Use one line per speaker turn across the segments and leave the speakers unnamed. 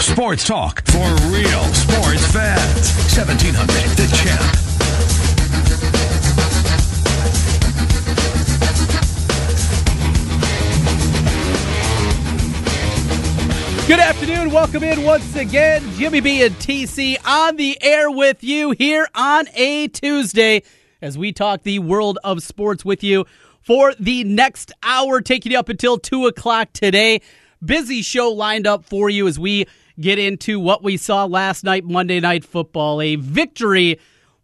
Sports talk for real sports fans. 1700 The Champ.
Good afternoon. Welcome in once again. Jimmy B and TC on the air with you here on a Tuesday as we talk the world of sports with you for the next hour, taking you up until 2 o'clock today. Busy show lined up for you as we get into what we saw last night, Monday Night Football. A victory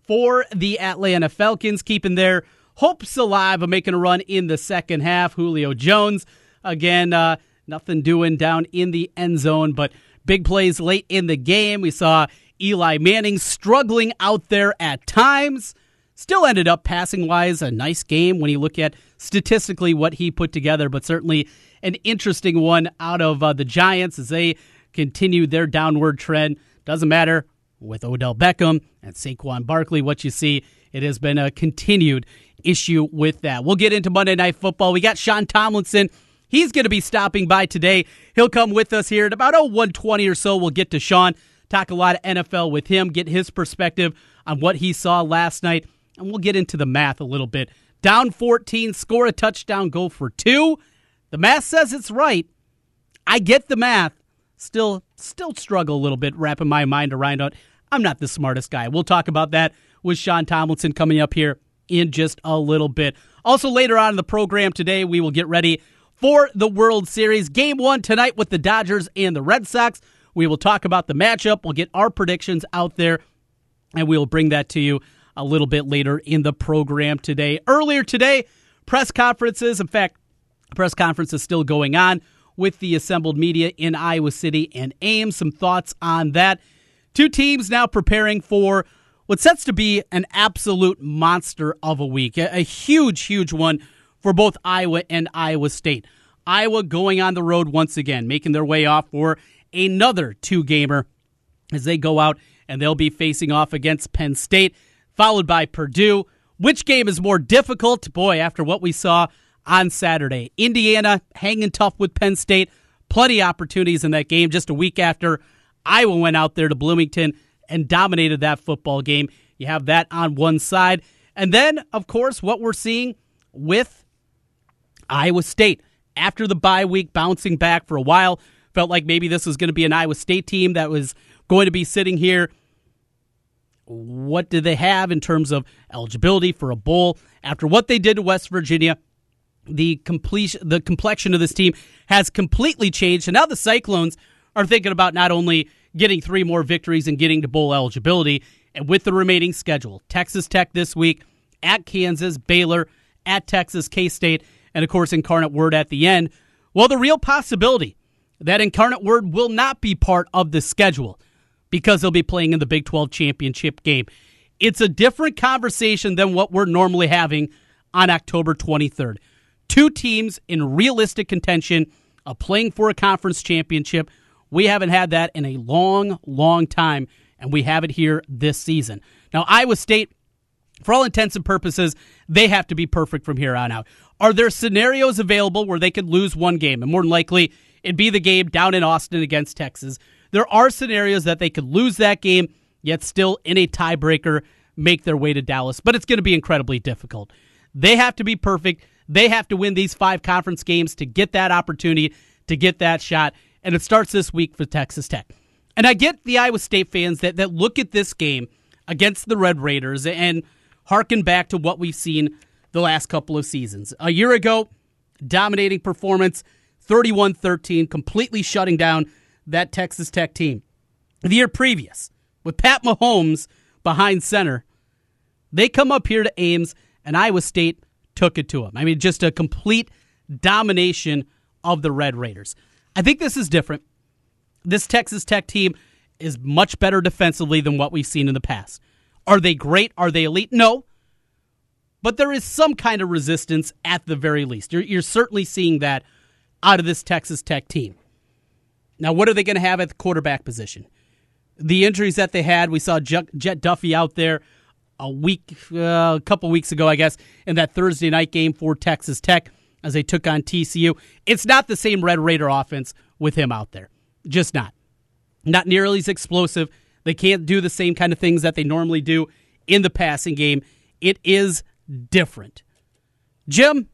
for the Atlanta Falcons, keeping their hopes alive of making a run in the second half. Julio Jones, again, uh, nothing doing down in the end zone, but big plays late in the game. We saw Eli Manning struggling out there at times. Still ended up passing wise a nice game when you look at statistically what he put together, but certainly an interesting one out of uh, the Giants as they continue their downward trend. Doesn't matter with Odell Beckham and Saquon Barkley, what you see, it has been a continued issue with that. We'll get into Monday Night Football. We got Sean Tomlinson. He's going to be stopping by today. He'll come with us here at about oh, 120 or so. We'll get to Sean, talk a lot of NFL with him, get his perspective on what he saw last night, and we'll get into the math a little bit. Down 14, score a touchdown, go for two. The math says it's right. I get the math. Still, still struggle a little bit wrapping my mind around it. I'm not the smartest guy. We'll talk about that with Sean Tomlinson coming up here in just a little bit. Also, later on in the program today, we will get ready for the World Series. Game one tonight with the Dodgers and the Red Sox. We will talk about the matchup. We'll get our predictions out there, and we will bring that to you a little bit later in the program today. Earlier today, press conferences. In fact, press conference is still going on with the assembled media in Iowa City and Ames. Some thoughts on that. Two teams now preparing for what sets to be an absolute monster of a week, a, a huge, huge one for both Iowa and Iowa State. Iowa going on the road once again, making their way off for another two gamer as they go out and they'll be facing off against Penn State, followed by Purdue. Which game is more difficult? Boy, after what we saw on Saturday, Indiana hanging tough with Penn State, plenty opportunities in that game just a week after Iowa went out there to Bloomington and dominated that football game. You have that on one side. And then, of course, what we're seeing with Iowa State after the bye week, bouncing back for a while. Felt like maybe this was going to be an Iowa State team that was going to be sitting here. What do they have in terms of eligibility for a bowl? After what they did to West Virginia, the completion, the complexion of this team has completely changed. And now the Cyclones are thinking about not only getting three more victories and getting to bowl eligibility, and with the remaining schedule, Texas Tech this week, at Kansas, Baylor, at Texas, K State, and of course Incarnate Word at the end. Well, the real possibility that Incarnate Word will not be part of the schedule because they'll be playing in the Big 12 championship game. It's a different conversation than what we're normally having on October 23rd. Two teams in realistic contention of playing for a conference championship. We haven't had that in a long, long time, and we have it here this season. Now, Iowa State, for all intents and purposes, they have to be perfect from here on out. Are there scenarios available where they could lose one game? And more than likely, it'd be the game down in Austin against Texas. There are scenarios that they could lose that game, yet still in a tiebreaker make their way to Dallas. But it's going to be incredibly difficult. They have to be perfect. They have to win these five conference games to get that opportunity, to get that shot. And it starts this week for Texas Tech. And I get the Iowa State fans that, that look at this game against the Red Raiders and harken back to what we've seen the last couple of seasons. A year ago, dominating performance, 31 13, completely shutting down that Texas Tech team. The year previous, with Pat Mahomes behind center, they come up here to Ames, and Iowa State took it to them. I mean, just a complete domination of the Red Raiders. I think this is different. This Texas Tech team is much better defensively than what we've seen in the past. Are they great? Are they elite? No. But there is some kind of resistance at the very least. You're, you're certainly seeing that out of this Texas Tech team. Now, what are they going to have at the quarterback position? The injuries that they had, we saw Jett Duffey out there a week, uh, a couple weeks ago, I guess, in that Thursday night game for Texas Tech as they took on TCU. It's not the same Red Raider offense with him out there. Just not. not nearly as explosive. They can't do the same kind of things that they normally do in the passing game. It is different. Jim,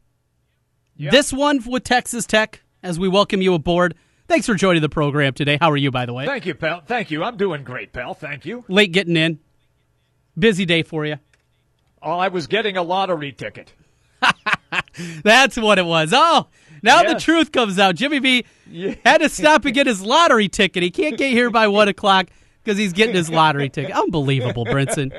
this one with Texas Tech, as we welcome you aboard. Thanks for joining the program today. How are you, by the way?
Thank you, pal. Thank you. I'm doing great, pal. Thank you.
Late getting in. Busy day for you.
Oh, I was getting a lottery ticket.
That's what it was. Oh, now the truth comes out. Jimmy B
Yeah.
had to stop and get his lottery ticket. He can't get here by one o'clock because he's getting his lottery ticket. Unbelievable, Brinson.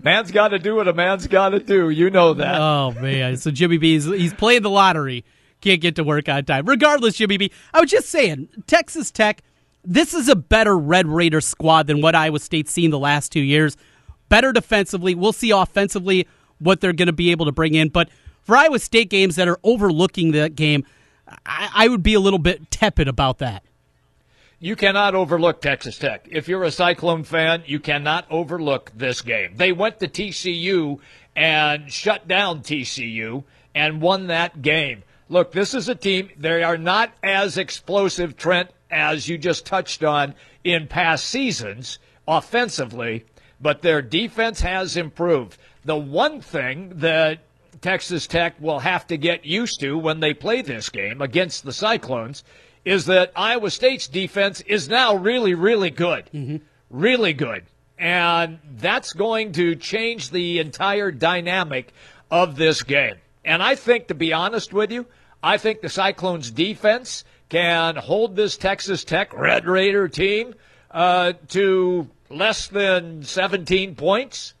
Man's got to do what a man's got to do. You know that.
Oh man! So Jimmy B, he's, he's playing the lottery. Can't get to work on time. Regardless, Jimmy B, I was just saying, Texas Tech. This is a better Red Raider squad than what Iowa State's seen the last two years. Better defensively. We'll see offensively what they're going to be able to bring in. But for Iowa State games that are overlooking that game, I, I would be a little bit tepid about that.
You cannot overlook Texas Tech. If you're a Cyclone fan, you cannot overlook this game. They went to TCU and shut down TCU and won that game. Look, this is a team, they are not as explosive, Trent, as you just touched on in past seasons offensively, but their defense has improved. The one thing that Texas Tech will have to get used to when they play this game against the Cyclones is that Iowa State's defense is now really, really good. Mm-hmm. Really good. And that's going to change the entire dynamic of this game. And I think, to be honest with you, I think the Cyclones defense can hold this Texas Tech Red Raider team uh, to less than 17 points.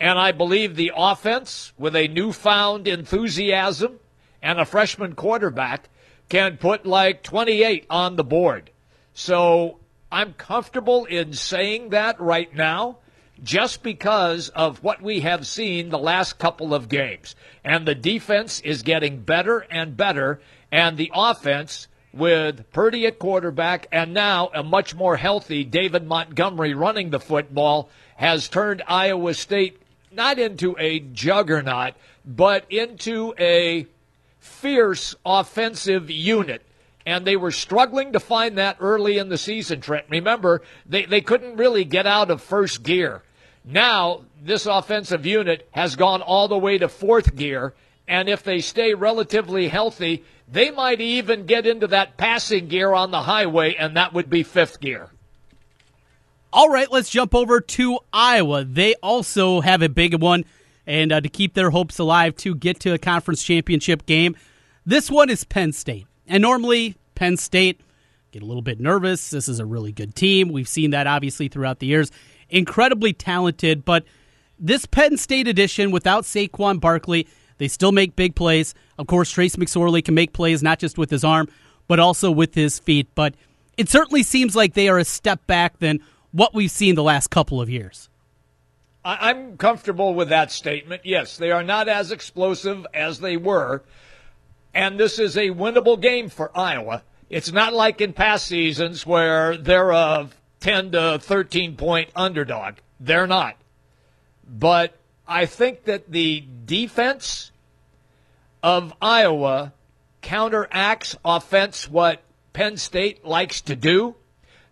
And I believe the offense, with a newfound enthusiasm and a freshman quarterback, can put like 28 on the board. So I'm comfortable in saying that right now just because of what we have seen the last couple of games. And the defense is getting better and better, and the offense with Purdy at quarterback and now a much more healthy David Montgomery running the football has turned Iowa State not into a juggernaut, but into a fierce offensive unit. And they were struggling to find that early in the season, Trent. Remember, they, they couldn't really get out of first gear. Now, this offensive unit has gone all the way to fourth gear. And if they stay relatively healthy, they might even get into that passing gear on the highway, and that would be fifth gear.
All right, let's jump over to Iowa. They also have a big one, and uh, to keep their hopes alive to get to a conference championship game, this one is Penn State. And normally, Penn State get a little bit nervous. This is a really good team. We've seen that obviously throughout the years. Incredibly talented, but this Penn State edition without Saquon Barkley, they still make big plays. Of course, Trace McSorley can make plays not just with his arm, but also with his feet. But it certainly seems like they are a step back than what we've seen the last couple of years.
I'm comfortable with that statement. Yes, they are not as explosive as they were, and this is a winnable game for Iowa. It's not like in past seasons where they're a 10 to 13 point underdog. They're not. But I think that the defense of Iowa counteracts offense what Penn State likes to do.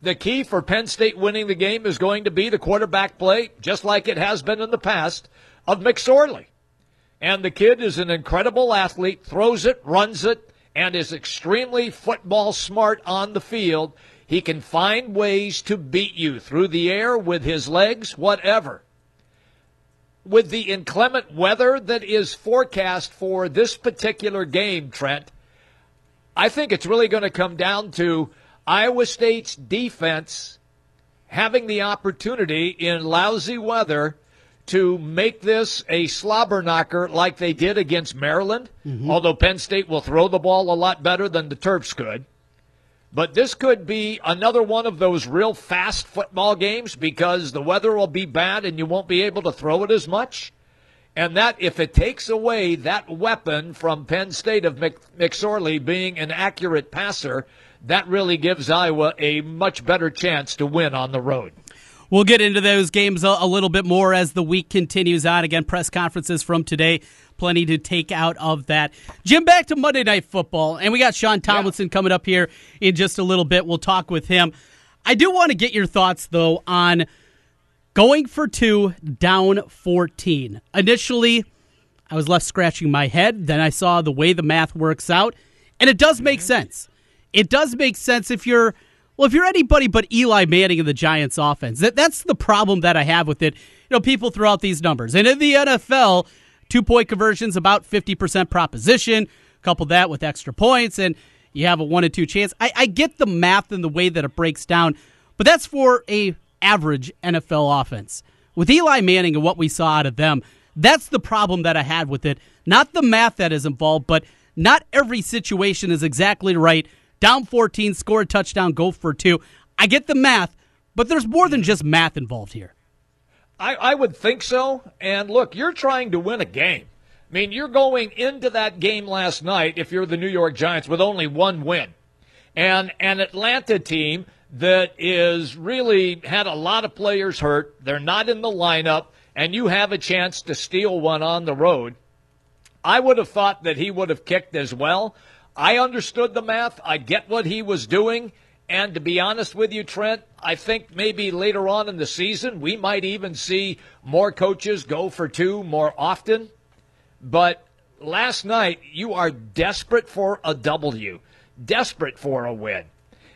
The key for Penn State winning the game is going to be the quarterback play, just like it has been in the past, of McSorley. And the kid is an incredible athlete, throws it, runs it, and is extremely football smart on the field. He can find ways to beat you through the air with his legs, whatever. With the inclement weather that is forecast for this particular game, Trent, I think it's really going to come down to Iowa State's defense having the opportunity in lousy weather to make this a slobber knocker like they did against Maryland, mm-hmm. although Penn State will throw the ball a lot better than the Terps could. But this could be another one of those real fast football games because the weather will be bad and you won't be able to throw it as much. And that, if it takes away that weapon from Penn State of McSorley being an accurate passer, that really gives Iowa a much better chance to win on the road.
We'll get into those games a, a, little bit more as the week continues on. Again, press conferences from today, plenty to take out of that. Jim, back to Monday Night Football, and we got Sean Tomlinson yeah. coming up here in just a little bit. We'll talk with him. I do want to get your thoughts, though, on going for two, down 14. Initially, I was left scratching my head. Then I saw the way the math works out, and it does make mm-hmm. sense. It does make sense if you're well, if you're anybody but Eli Manning in the Giants offense, that, that's the problem that I have with it. You know, people throw out these numbers. And in the NFL, two point conversions about 50% proposition, couple that with extra points, and you have a one and two chance. I, I get the math and the way that it breaks down, but that's for a average NFL offense. With Eli Manning and what we saw out of them, that's the problem that I had with it. Not the math that is involved, but not every situation is exactly right down 14, score a touchdown, go for two. I get the math, but there's more than just math involved here.
I, I would think so. And look, you're trying to win a game. I mean, you're going into that game last night, if you're the New York Giants, with only one win. And an Atlanta team that is really had a lot of players hurt. They're not in the lineup, and you have a chance to steal one on the road. I would have thought that he would have kicked as well. I understood the math. I get what he was doing. And to be honest with you, Trent, I think maybe later on in the season, we might even see more coaches go for two more often. But last night, you are desperate for a W, desperate for a win.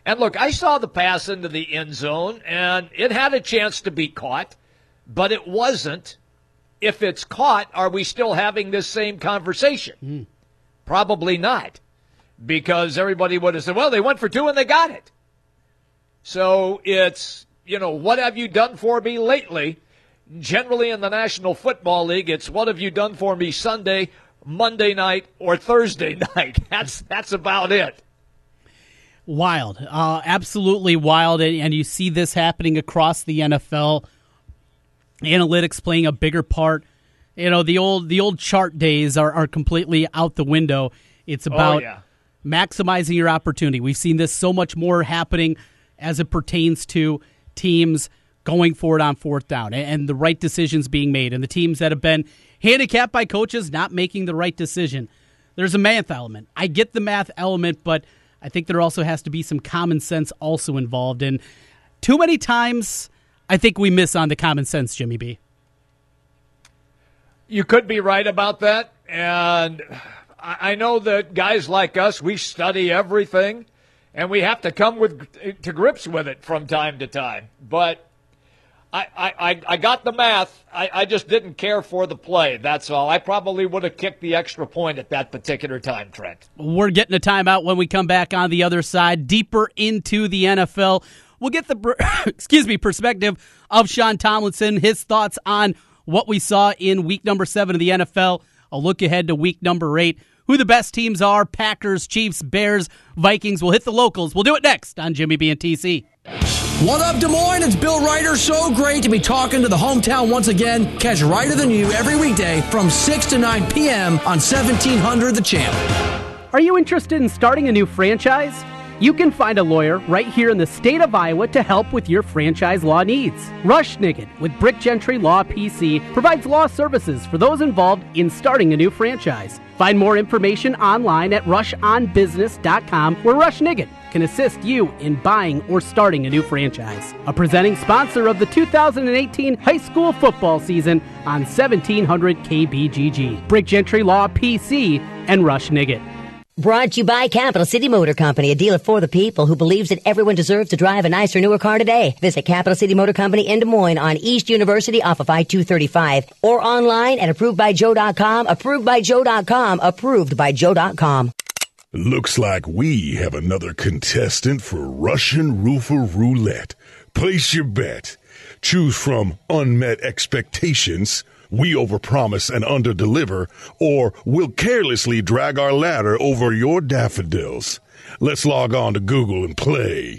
And look, I saw the pass into the end zone, and it had a chance to be caught, but it wasn't. If it's caught, are we still having this same conversation? Mm. Probably not because everybody would have said, well, they went for two and they got it. So it's, you know, what have you done for me lately? Generally in the National Football League, it's what have you done for me Sunday, Monday night, or Thursday night. That's that's about it.
Wild, uh, absolutely wild, and, you see this happening across the NFL. Analytics playing a bigger part. You know the old the old chart days are, are completely out the window. It's oh, about oh, yeah maximizing your opportunity. We've seen this so much more happening as it pertains to teams going forward on fourth down and the right decisions being made, and the teams that have been handicapped by coaches not making the right decision. There's a math element. I get the math element, but I think there also has to be some common sense also involved. And too many times, I think we miss on the common sense, Jimmy B.
You could be right about that. And I know that guys like us, we study everything, and we have to come with to grips with it from time to time. But I, I, I got the math. I, I just didn't care for the play. That's all. I probably would have kicked the extra point at that particular time, Trent.
We're getting a timeout when we come back on the other side, deeper into the NFL. We'll get the excuse me perspective of Sean Tomlinson, his thoughts on what we saw in week number seven of the NFL. A look ahead to week number eight who the best teams are Packers, Chiefs, Bears, Vikings. We'll hit the locals. We'll do it next on Jimmy B and TC.
What up, Des Moines? It's Bill Ryder. So great to be talking to the hometown once again. Catch Ryder Than You every weekday from 6 to 9 p.m. on 1700 The Champ.
Are you interested in starting a new franchise? You can find a lawyer right here in the state of Iowa to help with your franchise law needs. Rush Nigut with Brick Gentry Law PC provides law services for those involved in starting a new franchise. Find more information online at rushonbusiness.com where Rush Nigut can assist you in buying or starting a new franchise. A presenting sponsor of the 2018 high school football season on 1700 KBGG. Brick Gentry Law PC and Rush Nigut.
Brought to you by Capital City Motor Company, a dealer for the people who believes that everyone deserves to drive a nicer, newer car today. Visit Capital City Motor Company in Des Moines on East University off of I-235 or online at approvedbyjoe.com, approvedbyjoe.com, approvedbyjoe.com.
Looks like we have another contestant for Russian Roofer Roulette. Place your bet. Choose from unmet expectations we overpromise and underdeliver, or we'll carelessly drag our ladder over your daffodils. Let's log on to Google and play.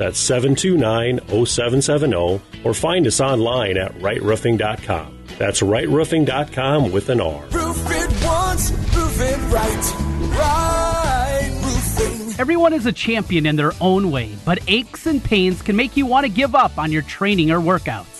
That's 729 0770, or find us online at rightroofing.com. That's rightroofing.com with an R.
Roof it once, roof it right. Right roofing.
Everyone is a champion in their own way, but aches and pains can make you want to give up on your training or workouts.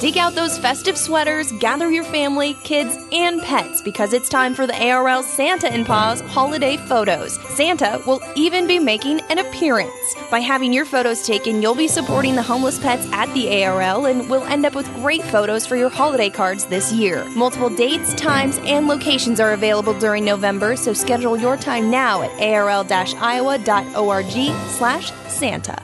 Dig out those festive sweaters, gather your family, kids, and pets because it's time for the ARL Santa and Paws holiday photos. Santa will even be making an appearance. By having your photos taken, you'll be supporting the homeless pets at the ARL and will end up with great photos for your holiday cards this year. Multiple dates, times, and locations are available during November, so schedule your time now at arl-iowa.org slash Santa.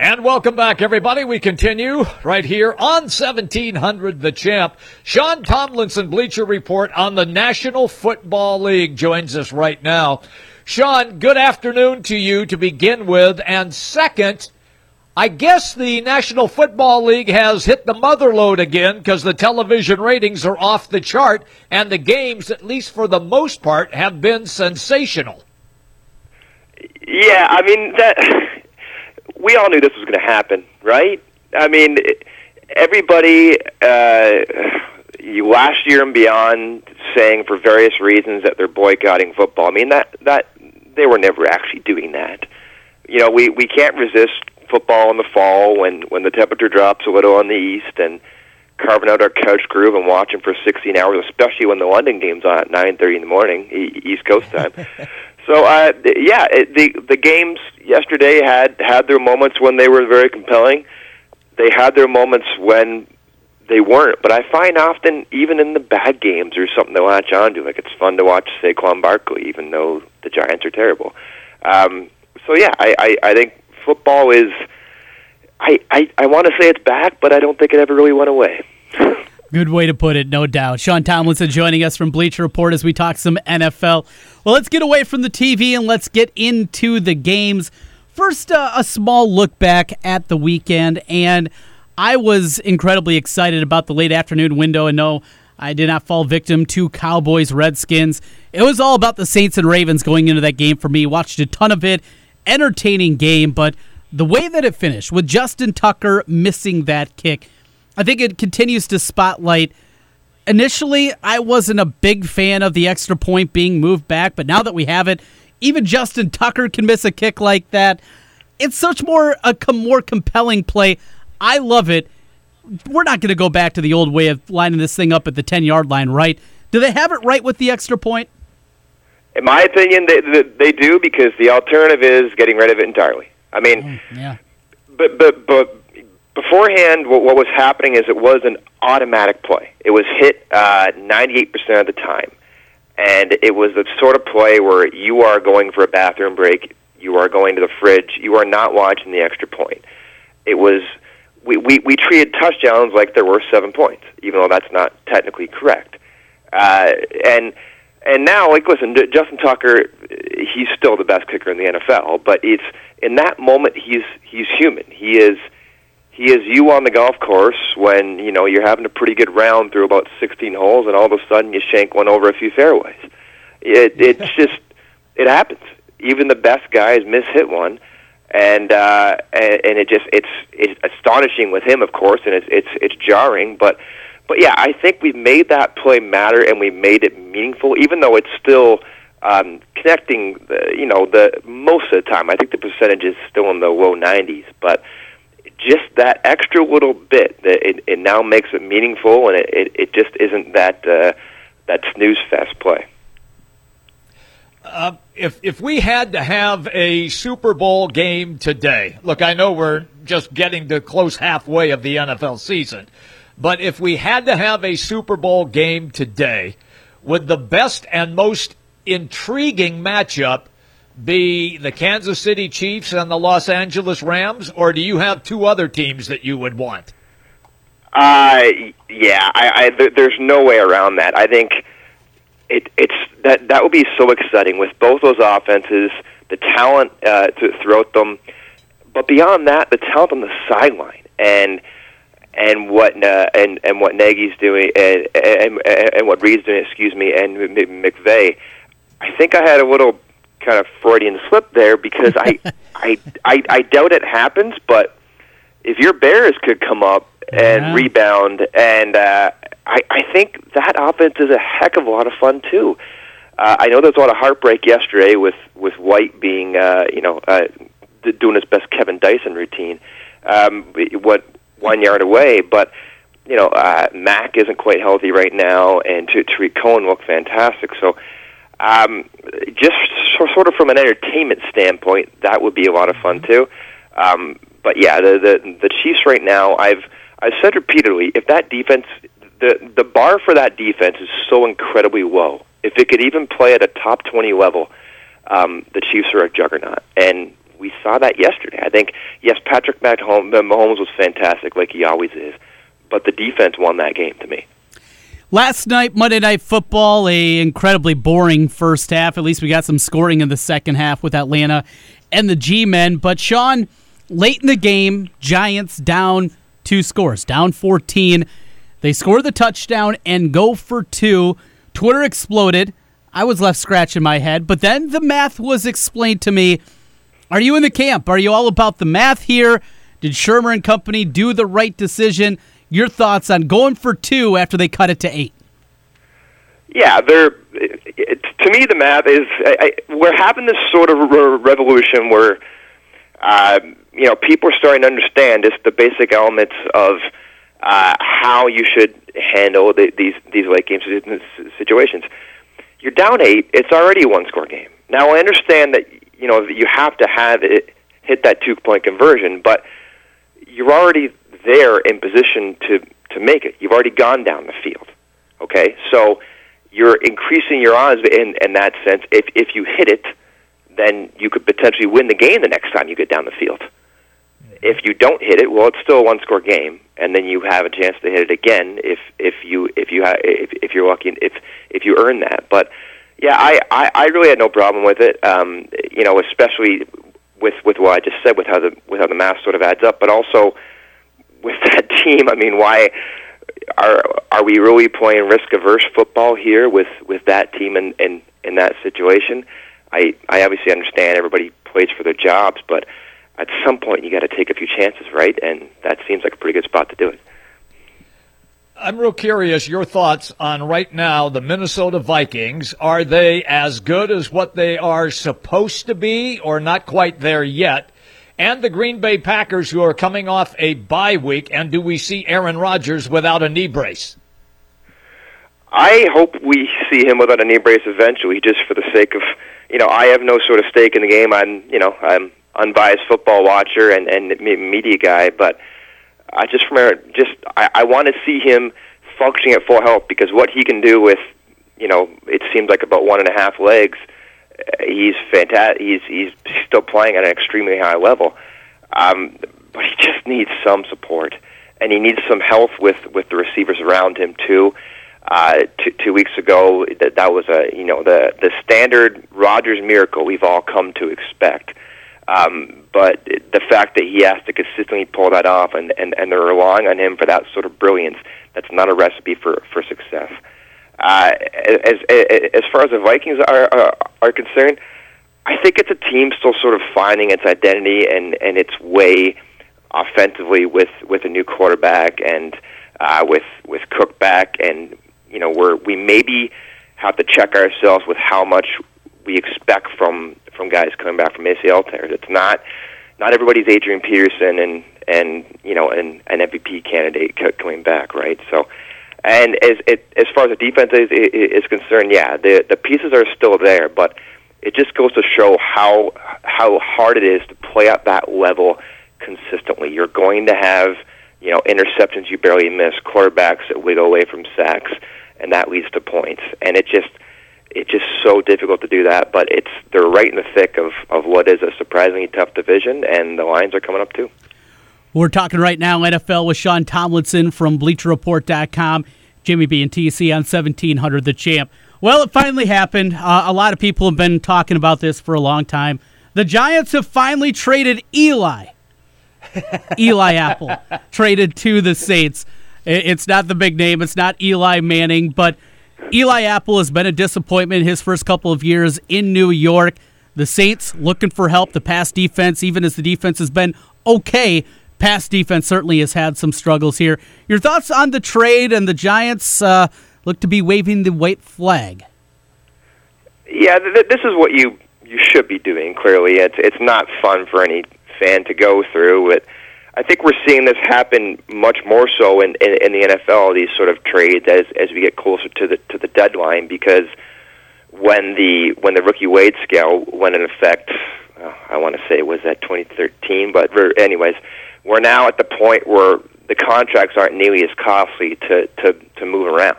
And welcome back, everybody. We continue right here on 1700 The Champ. Sean Tomlinson, Bleacher Report on the National Football League, joins us right now. Sean, good afternoon to you to begin with. And second, I guess the National Football League has hit the mother load again because the television ratings are off the chart, and the games, at least for the most part, have been sensational.
Yeah, I mean that we all knew this was going to happen, right? I mean, everybody uh, last year and beyond saying for various reasons that they're boycotting football. I mean that that they were never actually doing that. You know, we we can't resist football in the fall when when the temperature drops a little on the east and carving out our couch groove and watching for 16 hours, especially when the London game's on at 9:30 in the morning, East Coast time. So uh, yeah, it, the the games yesterday had had their moments when they were very compelling. They had their moments when they weren't. But I find often, even in the bad games, there's something to latch onto. Like it's fun to watch Saquon Barkley, even though the Giants are terrible. Um, so yeah, I, I I think football is. I I, I want to say it's back, but I don't think it ever really went away.
Good way to put it, no doubt. Sean Tomlinson joining us from Bleacher Report as we talk some NFL. Well, let's get away from the TV and let's get into the games. First, uh, a small look back at the weekend, and I was incredibly excited about the late afternoon window. And no, I did not fall victim to Cowboys Redskins. It was all about the Saints and Ravens going into that game for me. Watched a ton of it, entertaining game, but the way that it finished with Justin Tucker missing that kick I think it continues to spotlight. Initially, I wasn't a big fan of the extra point being moved back, but now that we have it, even Justin Tucker can miss a kick like that. It's such more a more compelling play. I love it. We're not going to go back to the old way of lining this thing up at the 10 yard line, right? Do they have it right with the extra point?
In my opinion, they, they do because the alternative is getting rid of it entirely. I mean, mm,
yeah.
But but but beforehand, what, what was happening is it was an automatic play. It was hit uh, 98% of the time. And it was the sort of play where you are going for a bathroom break, you are going to the fridge, you are not watching the extra point. It was we, we, we treated touchdowns like there were seven points, even though that's not technically correct. Uh, and and now, like, listen, Justin Tucker, he's still the best kicker in the NFL, but it's in that moment he's he's human. He is he is you on the golf course when you know you're having a pretty good round through about 16 holes, and all of a sudden you shank one over a few fairways. It it's just it happens. Even the best guys miss hit one, and uh, and, and it just it's it's astonishing with him, of course, and it's it's it's jarring, but. But yeah, I think we've made that play matter and we made it meaningful, even though it's still um, connecting. The, you know, the most of the time, I think the percentage is still in the low 90s. But just that extra little bit that it, it now makes it meaningful, and it, it, it just isn't that uh, that snooze fest play.
Uh, if if we had to have a Super Bowl game today, look, I know we're just getting to close halfway of the NFL season, but if we had to have a Super Bowl game today, would the best and most intriguing matchup be the Kansas City Chiefs and the Los Angeles Rams, or do you have two other teams that you would want?
Uh, yeah, I, I, th- there's no way around that. I think it, it's that that would be so exciting with both those offenses, the talent uh, to throughout them, but beyond that, the talent on the sideline and and what uh, and and what Nagy's doing and, and and what Reid's doing, excuse me, and McVay. I think I had a little kind of Freudian slip there because I, I, I, I doubt it happens. But if your Bears could come up and
Yeah.
rebound, and uh, I, I think that offense is a heck of a lot of fun too. Uh, I know there's a lot of heartbreak yesterday with with White being, uh, you know, uh, doing his best Kevin Dyson routine, um, what one yard away, but. You know, uh, Mack isn't quite healthy right now, and T- Tarik Cohen looked fantastic. So, um, just so, sort of from an entertainment standpoint, that would be a lot of fun too. Um, but yeah, the, the the Chiefs right now, I've I've said repeatedly, if that defense, the the bar for that defense is so incredibly low. If it could even play at a top twenty level, um, the Chiefs are a juggernaut, and we saw that yesterday. I think yes, Patrick Mahomes, Mahomes was fantastic, like he always is, but the defense won that game to me.
Last night, Monday Night Football, a incredibly boring first half. At least we got some scoring in the second half with Atlanta and the G-men. But Sean, late in the game, Giants down two scores, down 14. They score the touchdown and go for two. Twitter exploded. I was left scratching my head, but then the math was explained to me. Are you in the camp? Are you all about the math here? Did Shurmur and company do the right decision? Your thoughts on going for two after they cut it to eight?
Yeah, they're. To me, the math is. I, I, we're having this sort of re- revolution where, uh, you know, people are starting to understand just the basic elements of uh, how you should handle the, these these late game situations. You're down eight. It's already a one score game. Now I understand that you know you have to have it hit that two point conversion, but you're already there in position to to make it. You've already gone down the field. Okay, so you're increasing your odds in in that sense. If if you hit it, then you could potentially win the game the next time you get down the field. If you don't hit it, well, it's still a one score game, and then you have a chance to hit it again if if you if you ha- if if you're lucky if if you earn that. But yeah, I I, I really had no problem with it. Um, you know, especially with with what I just said, with how the with how the math sort of adds up, but also with that team. I mean, why are are we really playing risk averse football here with with that team in in in that situation? I I obviously understand everybody plays for their jobs, but at some point you got to take a few chances, right? And that seems like a pretty good spot to do it.
I'm real curious your thoughts on right now the Minnesota Vikings. Are they as good as what they are supposed to be or not quite there yet? And the Green Bay Packers who are coming off a bye week and do we see Aaron Rodgers without a knee brace?
I hope we see him without a knee brace eventually, just for the sake of you know I have no sort of stake in the game. I'm you know I'm unbiased football watcher and and media guy, but I just a, just I, I want to see him functioning at full health because what he can do with you know it seems like about one and a half legs, he's fantastic. He's he's still playing at an extremely high level, um, but he just needs some support and he needs some health with with the receivers around him too. Uh, two, two weeks ago, that that was a you know the the standard Rodgers miracle we've all come to expect. Um, but the fact that he has to consistently pull that off, and, and and they're relying on him for that sort of brilliance, that's not a recipe for for success. Uh, as as far as the Vikings are are, are concerned, I think it's a team still sort of finding its identity and and its way offensively with with a new quarterback and uh, with with Cook back, and you know we're we maybe have to check ourselves with how much we expect from from guys coming back from ACL tears. It's not not everybody's Adrian Peterson and and you know an an MVP candidate coming back, right? So. And as it, as far as the defense is, is concerned, yeah, the the pieces are still there, but it just goes to show how how hard it is to play at that level consistently. You're going to have, you know, interceptions you barely miss, quarterbacks that wiggle away from sacks, and that leads to points. And it just it's just so difficult to do that. But it's they're right in the thick of of what is a surprisingly tough division, and the Lions are coming up too.
We're talking right now NFL with Sean Tomlinson from BleacherReport.com, Jimmy B and TC on 1700 The Champ. Well, it finally happened. Uh, a lot of people have been talking about this for a long time. The Giants have finally traded Eli Eli Apple traded to the Saints. It's not the big name. It's not Eli Manning, but Eli Apple has been a disappointment his first couple of years in New York. The Saints looking for help. The pass defense, even as the defense has been okay, pass defense certainly has had some struggles here. Your thoughts on the trade and the Giants uh, look to be waving the white flag?
Yeah, th- this is what you you should be doing. Clearly, it's it's not fun for any fan to go through. It, I think we're seeing this happen much more so in, in, in the NFL. These sort of trades as as we get closer to the to the deadline because when the when the rookie wage scale went in effect, uh, I want to say it was at 2013. But anyways, we're now at the point where the contracts aren't nearly as costly to to to move around.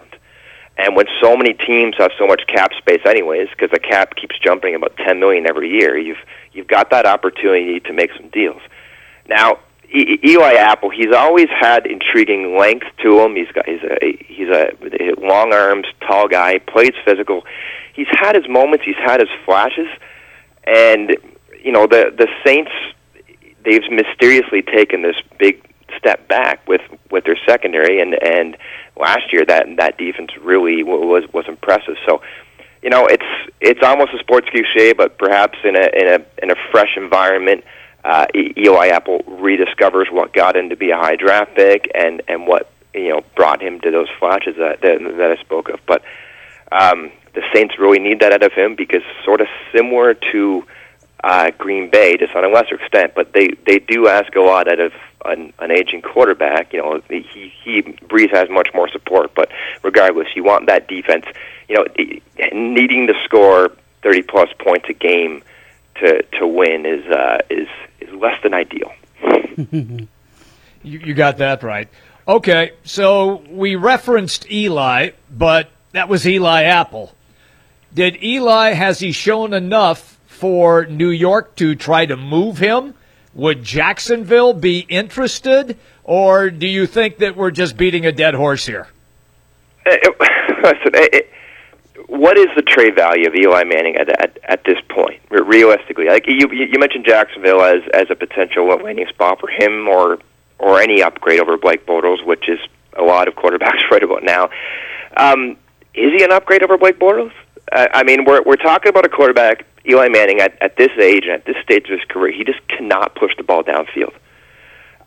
And when so many teams have so much cap space, anyways, because the cap keeps jumping about 10 million every year, you've you've got that opportunity to make some deals. Now, e- Eli Apple, he's always had intriguing length to him. He's got he's a he's a long arms, tall guy, plays physical. He's had his moments, he's had his flashes, and you know the the Saints they've mysteriously taken this big step back with with their secondary and and last year that that defense really was was impressive. So you know, it's it's almost a sports cliche, but perhaps in a in a in a fresh environment, uh, Eli Apple rediscovers what got him to be a high draft pick and and what you know brought him to those flashes that that, that I spoke of. But um, the Saints really need that out of him because sort of similar to uh, Green Bay, just on a lesser extent, but they they do ask a lot out of an, an aging quarterback. You know, he he Brees has much more support, but regardless, you want that defense. You know, needing to score thirty plus points a game to to win is uh, is is less than ideal.
you, you got that right. Okay, so we referenced Eli, but that was Eli Apple. Did Eli has he shown enough for New York to try to move him? Would Jacksonville be interested, or do you think that we're just beating a dead horse here?
Uh, listen, what is the trade value of Eli Manning at at, at this point? Realistically, like you you mentioned Jacksonville as as a potential landing spot for him, or or any upgrade over Blake Bortles, which is a lot of quarterbacks right about now. Um, is he an upgrade over Blake Bortles? I mean, we're we're talking about a quarterback Eli Manning at, at this age and at this stage of his career, he just cannot push the ball downfield.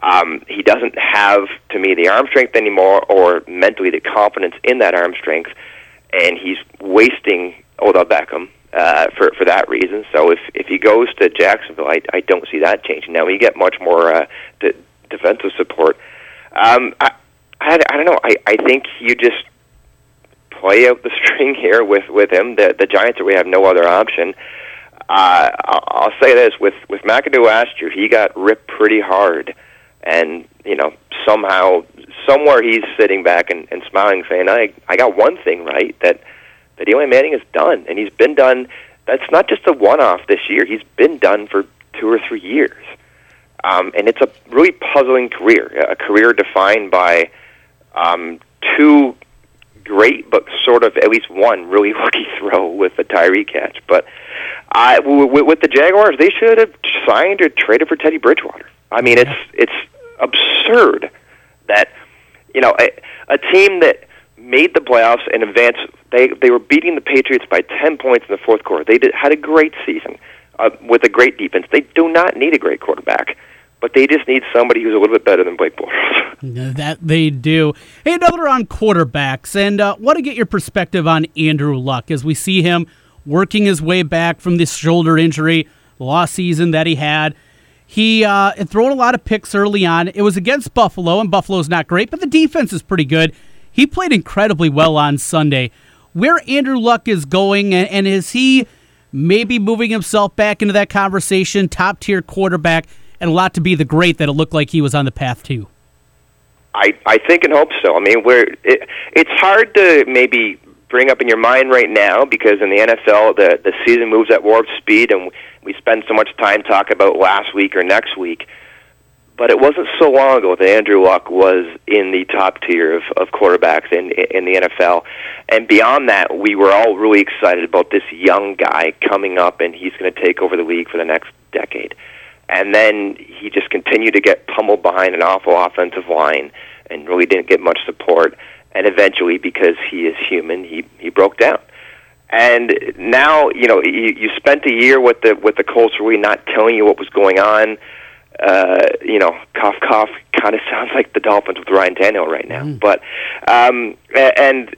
Um, he doesn't have, to me, the arm strength anymore, or mentally the confidence in that arm strength, and he's wasting Odell Beckham uh, for for that reason. So if if he goes to Jacksonville, I I don't see that changing. Now he get much more uh, de- defensive support. Um, I, I I don't know. I I think you just play out the string here with with him. The the Giants we have no other option. I'll say this: with with McAdoo last year, he got ripped pretty hard, and you know somehow somewhere he's sitting back and, and smiling, saying, "I I got one thing right that that Eli Manning has done, and he's been done. That's not just a one-off this year. He's been done for two or three years, um, and it's a really puzzling career, a career defined by um, two great, but sort of at least one really lucky throw with the Tyree catch. But I, w- w- with the Jaguars, they should have signed or traded for Teddy Bridgewater. I mean, it's it's absurd that you know a, a team that made the playoffs and advanced. They they were beating the Patriots by ten points in the fourth quarter. They did, had a great season uh, with a great defense. They do not need a great quarterback, but they just need somebody who's a little bit better than Blake Bortles.
That they do. Hey, another on quarterbacks, and uh, want to get your perspective on Andrew Luck as we see him working his way back from this shoulder injury, lost season that he had. He uh, had thrown a lot of picks early on. It was against Buffalo, and Buffalo's not great, but the defense is pretty good. He played incredibly well on Sunday. Where Andrew Luck is going, and, and is he maybe moving himself back into that conversation, top tier quarterback, and a lot to be the great that it looked like he was on the path to?
I I think and hope so. I mean, we're it, it's hard to maybe bring up in your mind right now because in the NFL the the season moves at warp speed and we spend so much time talking about last week or next week. But it wasn't so long ago that Andrew Luck was in the top tier of, of quarterbacks in in the NFL, and beyond that, we were all really excited about this young guy coming up, and he's going to take over the league for the next decade. And then he just continued to get pummeled behind an awful offensive line, and really didn't get much support. And eventually, because he is human, he he broke down. And now, you know, you, you spent a year with the with the Colts, really not telling you what was going on uh, you know, cough cough kind of sounds like the Dolphins with Ryan Tannehill right now. Mm. But um, and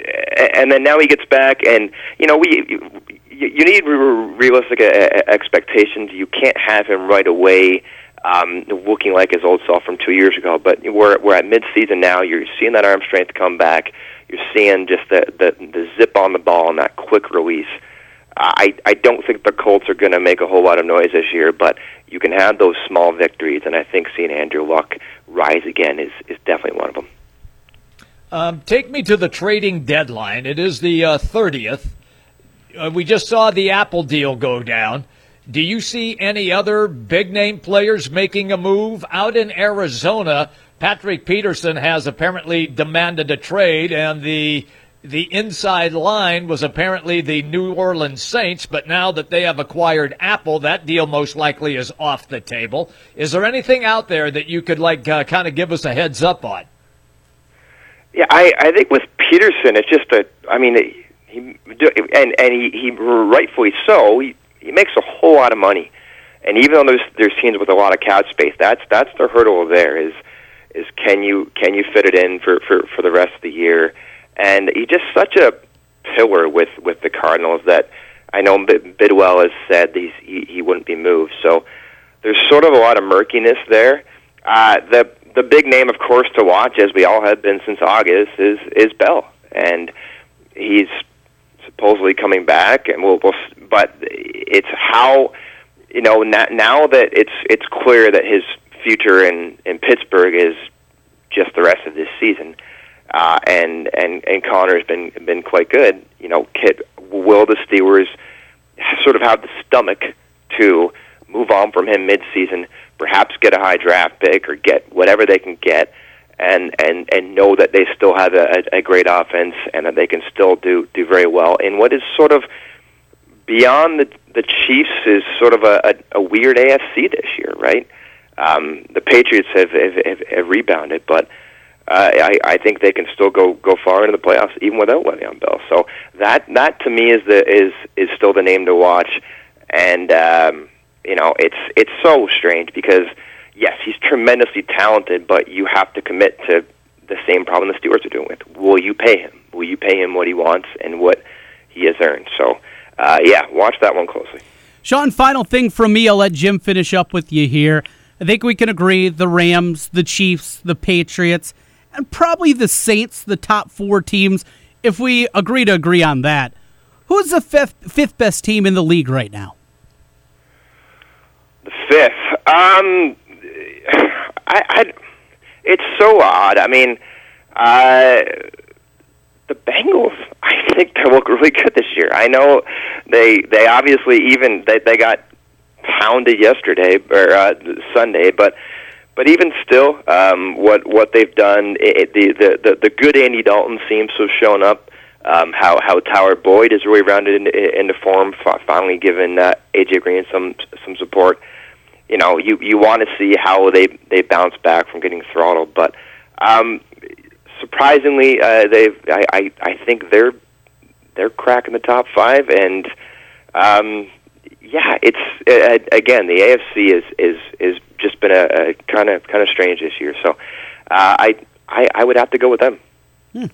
and then now he gets back, and you know we you, you need realistic uh, expectations. You can't have him right away. Um, looking like his old self from two years ago, but we're we're at midseason now. You're seeing that arm strength come back. You're seeing just the the, the zip on the ball and that quick release. I I don't think the Colts are going to make a whole lot of noise this year, but you can have those small victories, and I think seeing Andrew Luck rise again is is definitely one of them.
Um, take me to the trading deadline. It is the uh, thirtieth. Uh, we just saw the Apple deal go down. Do you see any other big name players making a move out in Arizona? Patrick Peterson has apparently demanded a trade, and the the inside line was apparently the New Orleans Saints, but now that they have acquired Apple, that deal most likely is off the table. Is there anything out there that you could like uh, kind of give us a heads up on?
Yeah, I I think with Peterson, it's just a. I mean, he and and he he rightfully so. He he makes a whole lot of money, and even though there's there's teams with a lot of cap space, that's that's the hurdle there. Is is can you can you fit it in for for for the rest of the year? and he's just such a pillar with with the Cardinals that I know Bidwill has said he's, he he wouldn't be moved. So there's sort of a lot of murkiness there. Uh, the the big name, of course, to watch, as we all have been since August, is is Bell, and he's supposedly coming back, and we'll, we'll but it's how you know now, that it's it's clear that his future in in Pittsburgh is just the rest of this season uh, and and and Conner has been been quite good. You know, Kit, will the Steelers sort of have the stomach to move on from him mid-season, perhaps get a high draft pick or get whatever they can get, and and and know that they still have a, a great offense and that they can still do do very well in what is sort of beyond the the Chiefs is sort of a, a, a weird AFC this year, right? Um, the Patriots have, have, have, have rebounded, but uh, I, I think they can still go go far into the playoffs even without Le'Veon Bell. So that that to me is the is is still the name to watch, and um, you know it's it's so strange because yes he's tremendously talented, but you have to commit to the same problem the Stewards are doing with. Will you pay him? Will you pay him what he wants and what he has earned? So uh, yeah, watch that one closely.
Sean, final thing from me. I'll let Jim finish up with you here. I think we can agree the Rams, the Chiefs, the Patriots and probably the Saints, the top four teams, if we agree to agree on that. Who's the fifth fifth best team in the league right now?
The fifth, um, I, I it's so odd. I mean, uh, the Bengals, I think they look really good this year. I know they they obviously even they they got pounded yesterday or uh, Sunday, but but even still, um, what what they've done, it, the, the the the good Andy Dalton seems to have shown up. Um, how how Tyler Boyd is really rounded into, into form, finally given uh, AJ Green some some support. You know, you you want to see how they they bounce back from getting throttled, but um, surprisingly, uh, they've I, I I think they're they're cracking the top five, and um, yeah, it's uh, again the AFC is is is just been a kind of kind of strange this year. So uh, I, I I would have to go with them.
Hmm.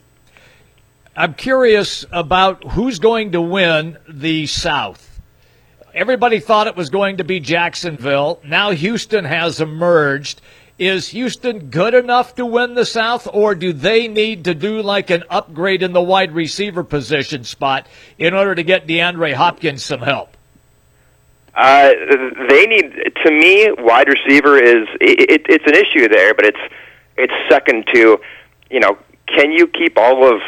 I'm curious about who's going to win the South. Everybody thought it was going to be Jacksonville. Now Houston has emerged. Is Houston good enough to win the South, or do they need to do like an upgrade in the wide receiver position spot in order to get DeAndre Hopkins some help?
Uh, they need, to me, wide receiver is it, it's an issue there, but it's it's second to, you know, can you keep all of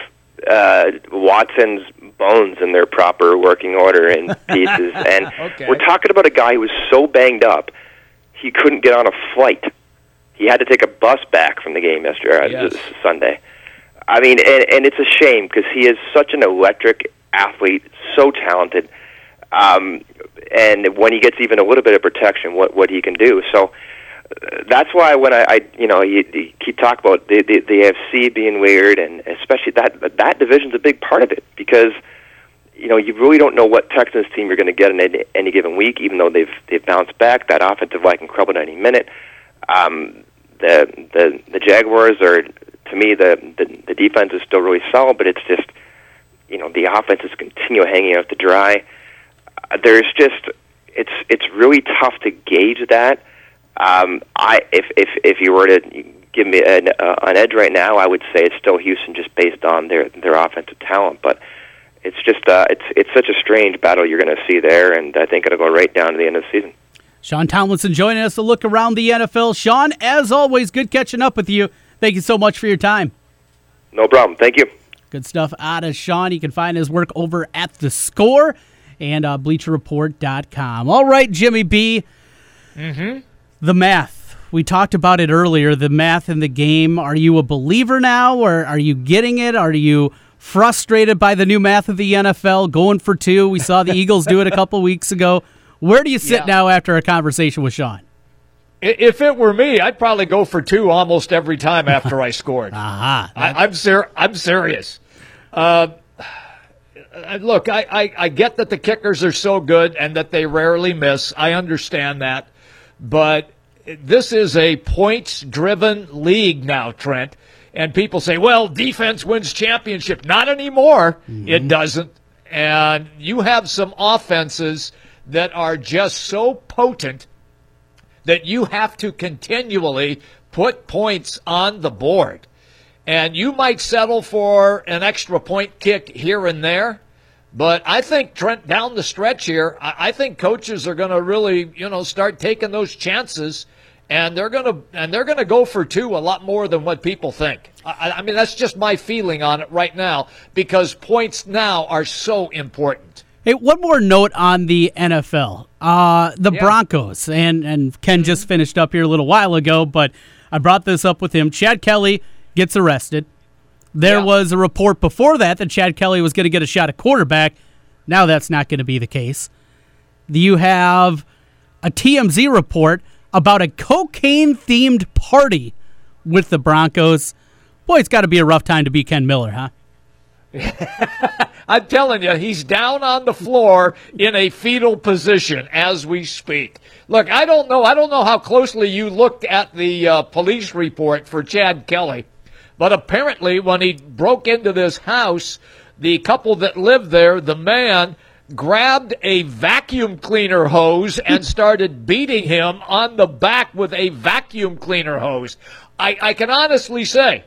uh, Watson's bones in their proper working order and pieces? and
okay.
we're talking about a guy who was so banged up he couldn't get on a flight. He had to take a bus back from the game yesterday, uh,
yes.
Sunday. I mean, and, and it's a shame because he is such an electric athlete, so talented. Um, and when he gets even a little bit of protection, what what he can do. So that's why when I, I you know you, you keep talking about the, the the AFC being weird, and especially that that division's a big part of it because you know you really don't know what Texans team you're going to get in any, any given week, even though they've they've bounced back. That offensive line can crumble at any minute. Um, the the the Jaguars are to me the, the the defense is still really solid, but it's just you know the offense is continue hanging out to dry there's just it's it's really tough to gauge that. Um, I if if if you were to give me an, uh, an edge right now, I would say it's still Houston just based on their their offensive talent. But it's just uh, it's it's such a strange battle you're going to see there, and I think it'll go right down to the end of the season.
Sean Tomlinson joining us to look around the NFL. Sean, as always, good catching up with you. Thank you so much for your time.
No problem. Thank you.
Good stuff out of Sean. You can find his work over at the Score and uh, BleacherReport.com. All right, Jimmy B.
Mm-hmm.
The math. We talked about it earlier. The math in the game. Are you a believer now, or are you getting it? Are you frustrated by the new math of the NFL going for two? We saw the Eagles do it a couple weeks ago. Where do you sit
Yeah.
now after a conversation with Sean?
If it were me, I'd probably go for two almost every time after I scored.
Aha.
I, I'm ser- I'm serious. Uh, uh, look, I, I, I get that the kickers are so good and that they rarely miss. I understand that, but this is a points-driven league now, Trent. And people say, "Well, defense wins championship." Not anymore. Mm-hmm. It doesn't. And you have some offenses that are just so potent that you have to continually put points on the board. And you might settle for an extra point kick here and there. But I think Trent down the stretch here, I, I think coaches are going to really, you know, start taking those chances, and they're going to and they're to go for two a lot more than what people think. I, I mean, that's just my feeling on it right now because points now are so important.
Hey, one more note on the NFL. Uh, the
Yeah.
Broncos, and, and Ken just finished up here a little while ago, but I brought this up with him. Chad Kelly gets arrested. There
Yeah.
was a report before that that Chad Kelly was going to get a shot at quarterback. Now that's not going to be the case. You have a TMZ report about a cocaine themed party with the Broncos. Boy, it's got to be a rough time to be Ken Miller, huh?
I'm telling you, he's down on the floor in a fetal position as we speak. Look, I don't know. I don't know how closely you looked at the uh, police report for Chad Kelly, but apparently, when he broke into this house, the couple that lived there, the man grabbed a vacuum cleaner hose and started beating him on the back with a vacuum cleaner hose. I, I can honestly say,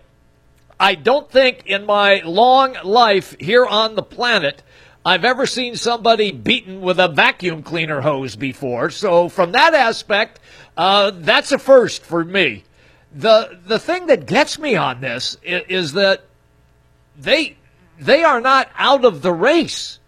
I don't think in my long life here on the planet I've ever seen somebody beaten with a vacuum cleaner hose before. So, from that aspect, uh, that's a first for me. the the thing that gets me on this is, is that they they are not out of the race.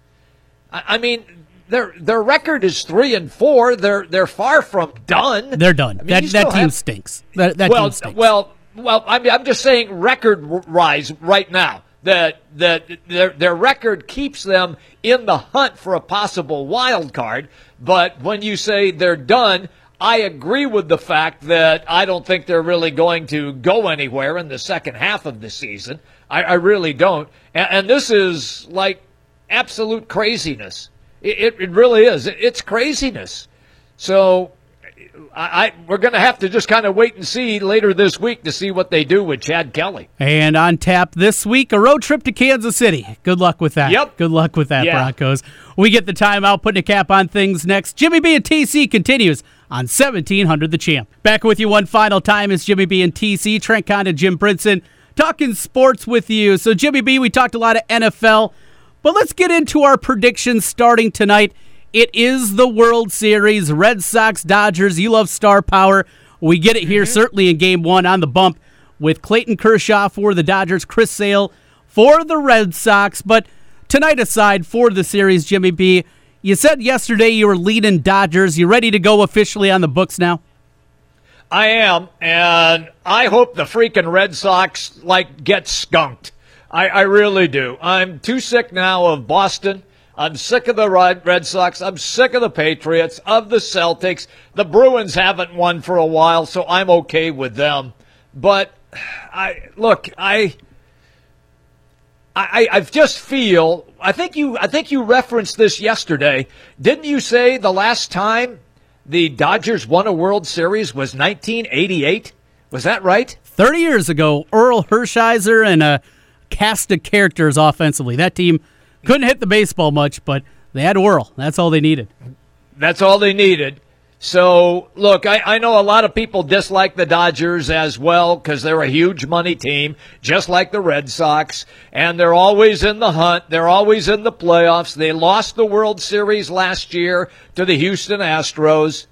I, I mean, their their record is three and four. They're they're far from done.
They're done.
I mean,
that that team
have-
stinks. That, that
well,
team stinks.
well, well. I mean, I'm just saying record rise right now. That that their their record keeps them in the hunt for a possible wild card. But when you say they're done, I agree with the fact that I don't think they're really going to go anywhere in the second half of the season. I, I really don't. And, and this is like absolute craziness. It, it, it really is. It, it's craziness. So I, I we're going to have to just kind of wait and see later this week to see what they do with Chad Kelly.
And on tap this week, a road trip to Kansas City. Good luck with that.
Yep.
Good luck with that,
Yeah.
Broncos. We get the timeout, putting a cap on things next. Jimmy B and TC continues on 1700 The Champ. Back with you one final time is Jimmy B and TC, Trent Condon, Jim Brinson, talking sports with you. So, Jimmy B, we talked a lot of NFL, but let's get into our predictions starting tonight. It is the World Series, Red Sox, Dodgers. You love star power. We get it here, mm-hmm. certainly in game one on the bump with Clayton Kershaw for the Dodgers, Chris Sale for the Red Sox. But tonight aside for the series, Jimmy B, you said yesterday you were leading Dodgers. You ready to go officially on the books now?
I am, and I hope the freaking Red Sox like get skunked. I, I really do. I'm too sick now of Boston. I'm sick of the Red Sox. I'm sick of the Patriots, of the Celtics. The Bruins haven't won for a while, so I'm okay with them. But I look, I I, I just feel. I think you. I think you referenced this yesterday. Didn't you say the last time the Dodgers won a World Series was 1988? Was that right?
30 years ago, Orel Hershiser and a cast of characters offensively. That team couldn't hit the baseball much, but they had Orel. That's all they needed.
That's all they needed. So, look, I, I know a lot of people dislike the Dodgers as well because they're a huge money team, just like the Red Sox, and they're always in the hunt. They're always in the playoffs. They lost the World Series last year to the Houston Astros.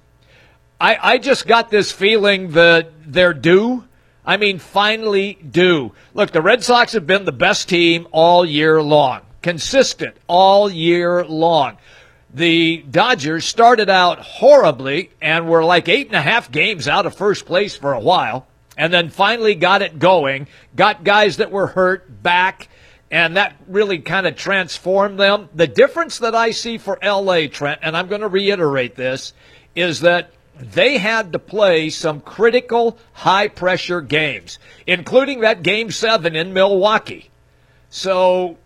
I, I just got this feeling that they're due. I mean, finally do. Look, the Red Sox have been the best team all year long, consistent all year long. The Dodgers started out horribly and were like eight and a half games out of first place for a while, and then finally got it going, got guys that were hurt back, and that really kind of transformed them. The difference that I see for LA, Trent, and I'm going to reiterate this, is that they had to play some critical high pressure games, including that game seven in Milwaukee. So,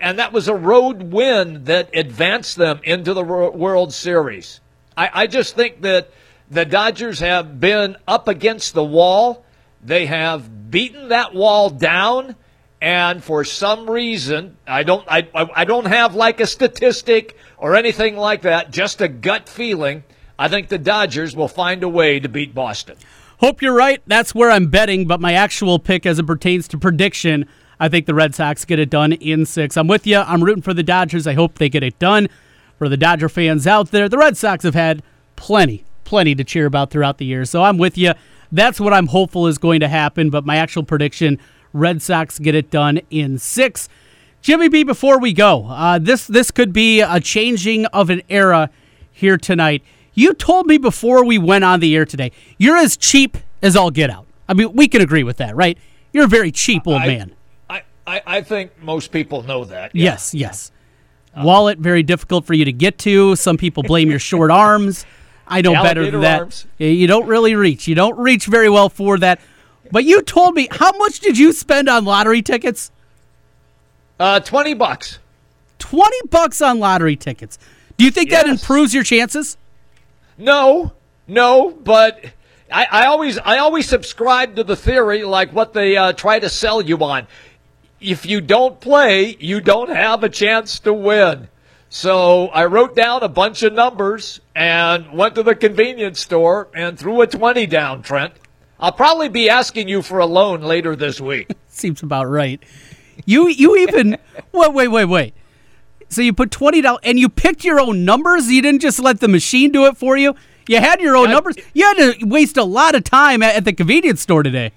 and that was a road win that advanced them into the World Series. I, I just think that the Dodgers have been up against the wall. They have beaten that wall down. And for some reason, I don't, I, I I don't have like a statistic or anything like that, just a gut feeling. I think the Dodgers will find a way to beat Boston.
Hope you're right. That's where I'm betting, but my actual pick as it pertains to prediction, I think the Red Sox get it done in six. I'm with you. I'm rooting for the Dodgers. I hope they get it done. For the Dodger fans out there, the Red Sox have had plenty, plenty to cheer about throughout the year. So I'm with you. That's what I'm hopeful is going to happen, but my actual prediction Red Sox get it done in six. Jimmy B, before we go, uh, this this could be a changing of an era here tonight. You told me before we went on the air today, you're as cheap as all get out. I mean, we can agree with that, right? You're a very cheap old
I-
man.
I, I, I think most people know that. yeah.
Yes, yes. Wallet very difficult for you to get to. Some people blame your short arms. I know better than that.
arms.
You don't really reach. You don't reach very well for that. But you told me how much did you spend on lottery tickets?
Uh, 20 bucks.
20 bucks on lottery tickets. Do you think that improves your chances?
No, no, but I, I always I always subscribe to the theory like what they uh, try to sell you on. If you don't play, you don't have a chance to win. So I wrote down a bunch of numbers and went to the convenience store and threw a 20 down, Trent. I'll probably be asking you for a loan later this week.
Seems about right. You you even wait wait wait wait. So you put twenty dollars and you picked your own numbers. You didn't just let the machine do it for you. You had your own
Yeah.
numbers. You had to waste a lot of time at, at the convenience store today.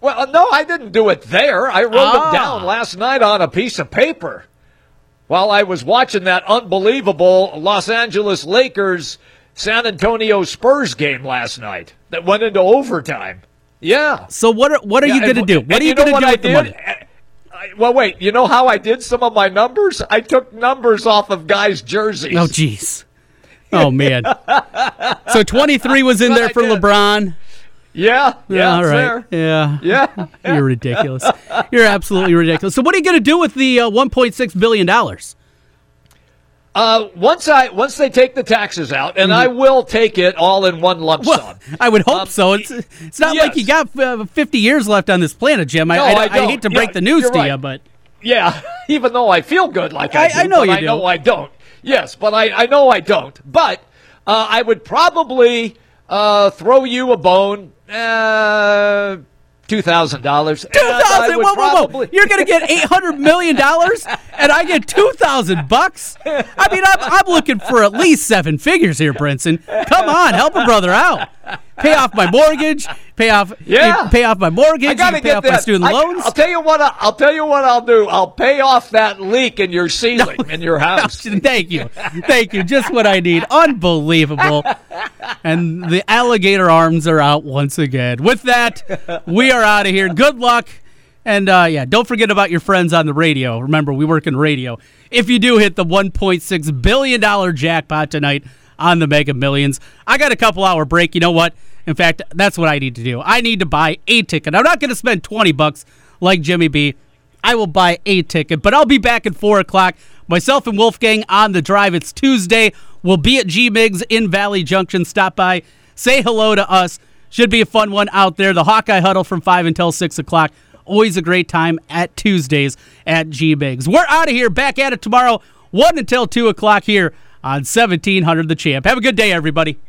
Well, uh, no, I didn't do it there. I wrote
Ah.
it down last night on a piece of paper while I was watching that unbelievable Los Angeles Lakers San Antonio Spurs game last night that went into overtime. Yeah.
So what are what are you going to do? What are you
know
going to do
I
with the
did?
money?
Well, wait. You know how I did some of my numbers? I took numbers off of guys' jerseys.
Oh, jeez. Oh man. so 23 was in there for. LeBron.
Yeah, yeah,
all right. Yeah.
Yeah.
You're ridiculous. You're absolutely ridiculous. So what are you going to do with the uh, 1.6 billion dollars?
Uh, once I once they take the taxes out, and I will take it all in one lump
Well,
sum.
I would hope
Um,
so. It's it's not
yes.
like you got uh, 50 years left on this planet, Jim. I,
No,
I,
I
I hate to
Yeah,
break the news to
right.
you, but
Yeah, even though I feel good like I,
I-
do,
I know you
I
do.
know I don't. Yes, but I, I know I don't. But uh, I would probably uh, throw you a bone. Two thousand dollars.
two thousand. Whoa, whoa, whoa! You're going to get 800 million dollars, and I get two thousand bucks. I mean, I'm, I'm looking for at least seven figures here, Brinson. Come on, help a brother out. Pay off my mortgage. Pay off.
Yeah.
Pay off my mortgage.
I gotta
pay
get
off
that.
my student
I,
loans.
I'll tell you what. I, I'll tell you what I'll do. I'll pay off that leak in your ceiling in your house.
Thank you. Thank you. Just what I need. Unbelievable. And the alligator arms are out once again. With that, we are out of here. Good luck. And uh, yeah, don't forget about your friends on the radio. Remember, we work in radio. If you do hit the $1.6 billion jackpot tonight on the Mega Millions, I got a couple hour break. You know what? In fact, that's what I need to do. I need to buy a ticket. I'm not going to spend 20 bucks like Jimmy B. I will buy a ticket, but I'll be back at 4 o'clock. Myself and Wolfgang on the drive. It's Tuesday. We'll be at G Migs in Valley Junction. Stop by, say hello to us. Should be a fun one out there. The Hawkeye Huddle from 5 until 6 o'clock. Always a great time at Tuesdays at G Migs. We're out of here. Back at it tomorrow, 1 until 2 o'clock here on 1700 The Champ. Have a good day, everybody.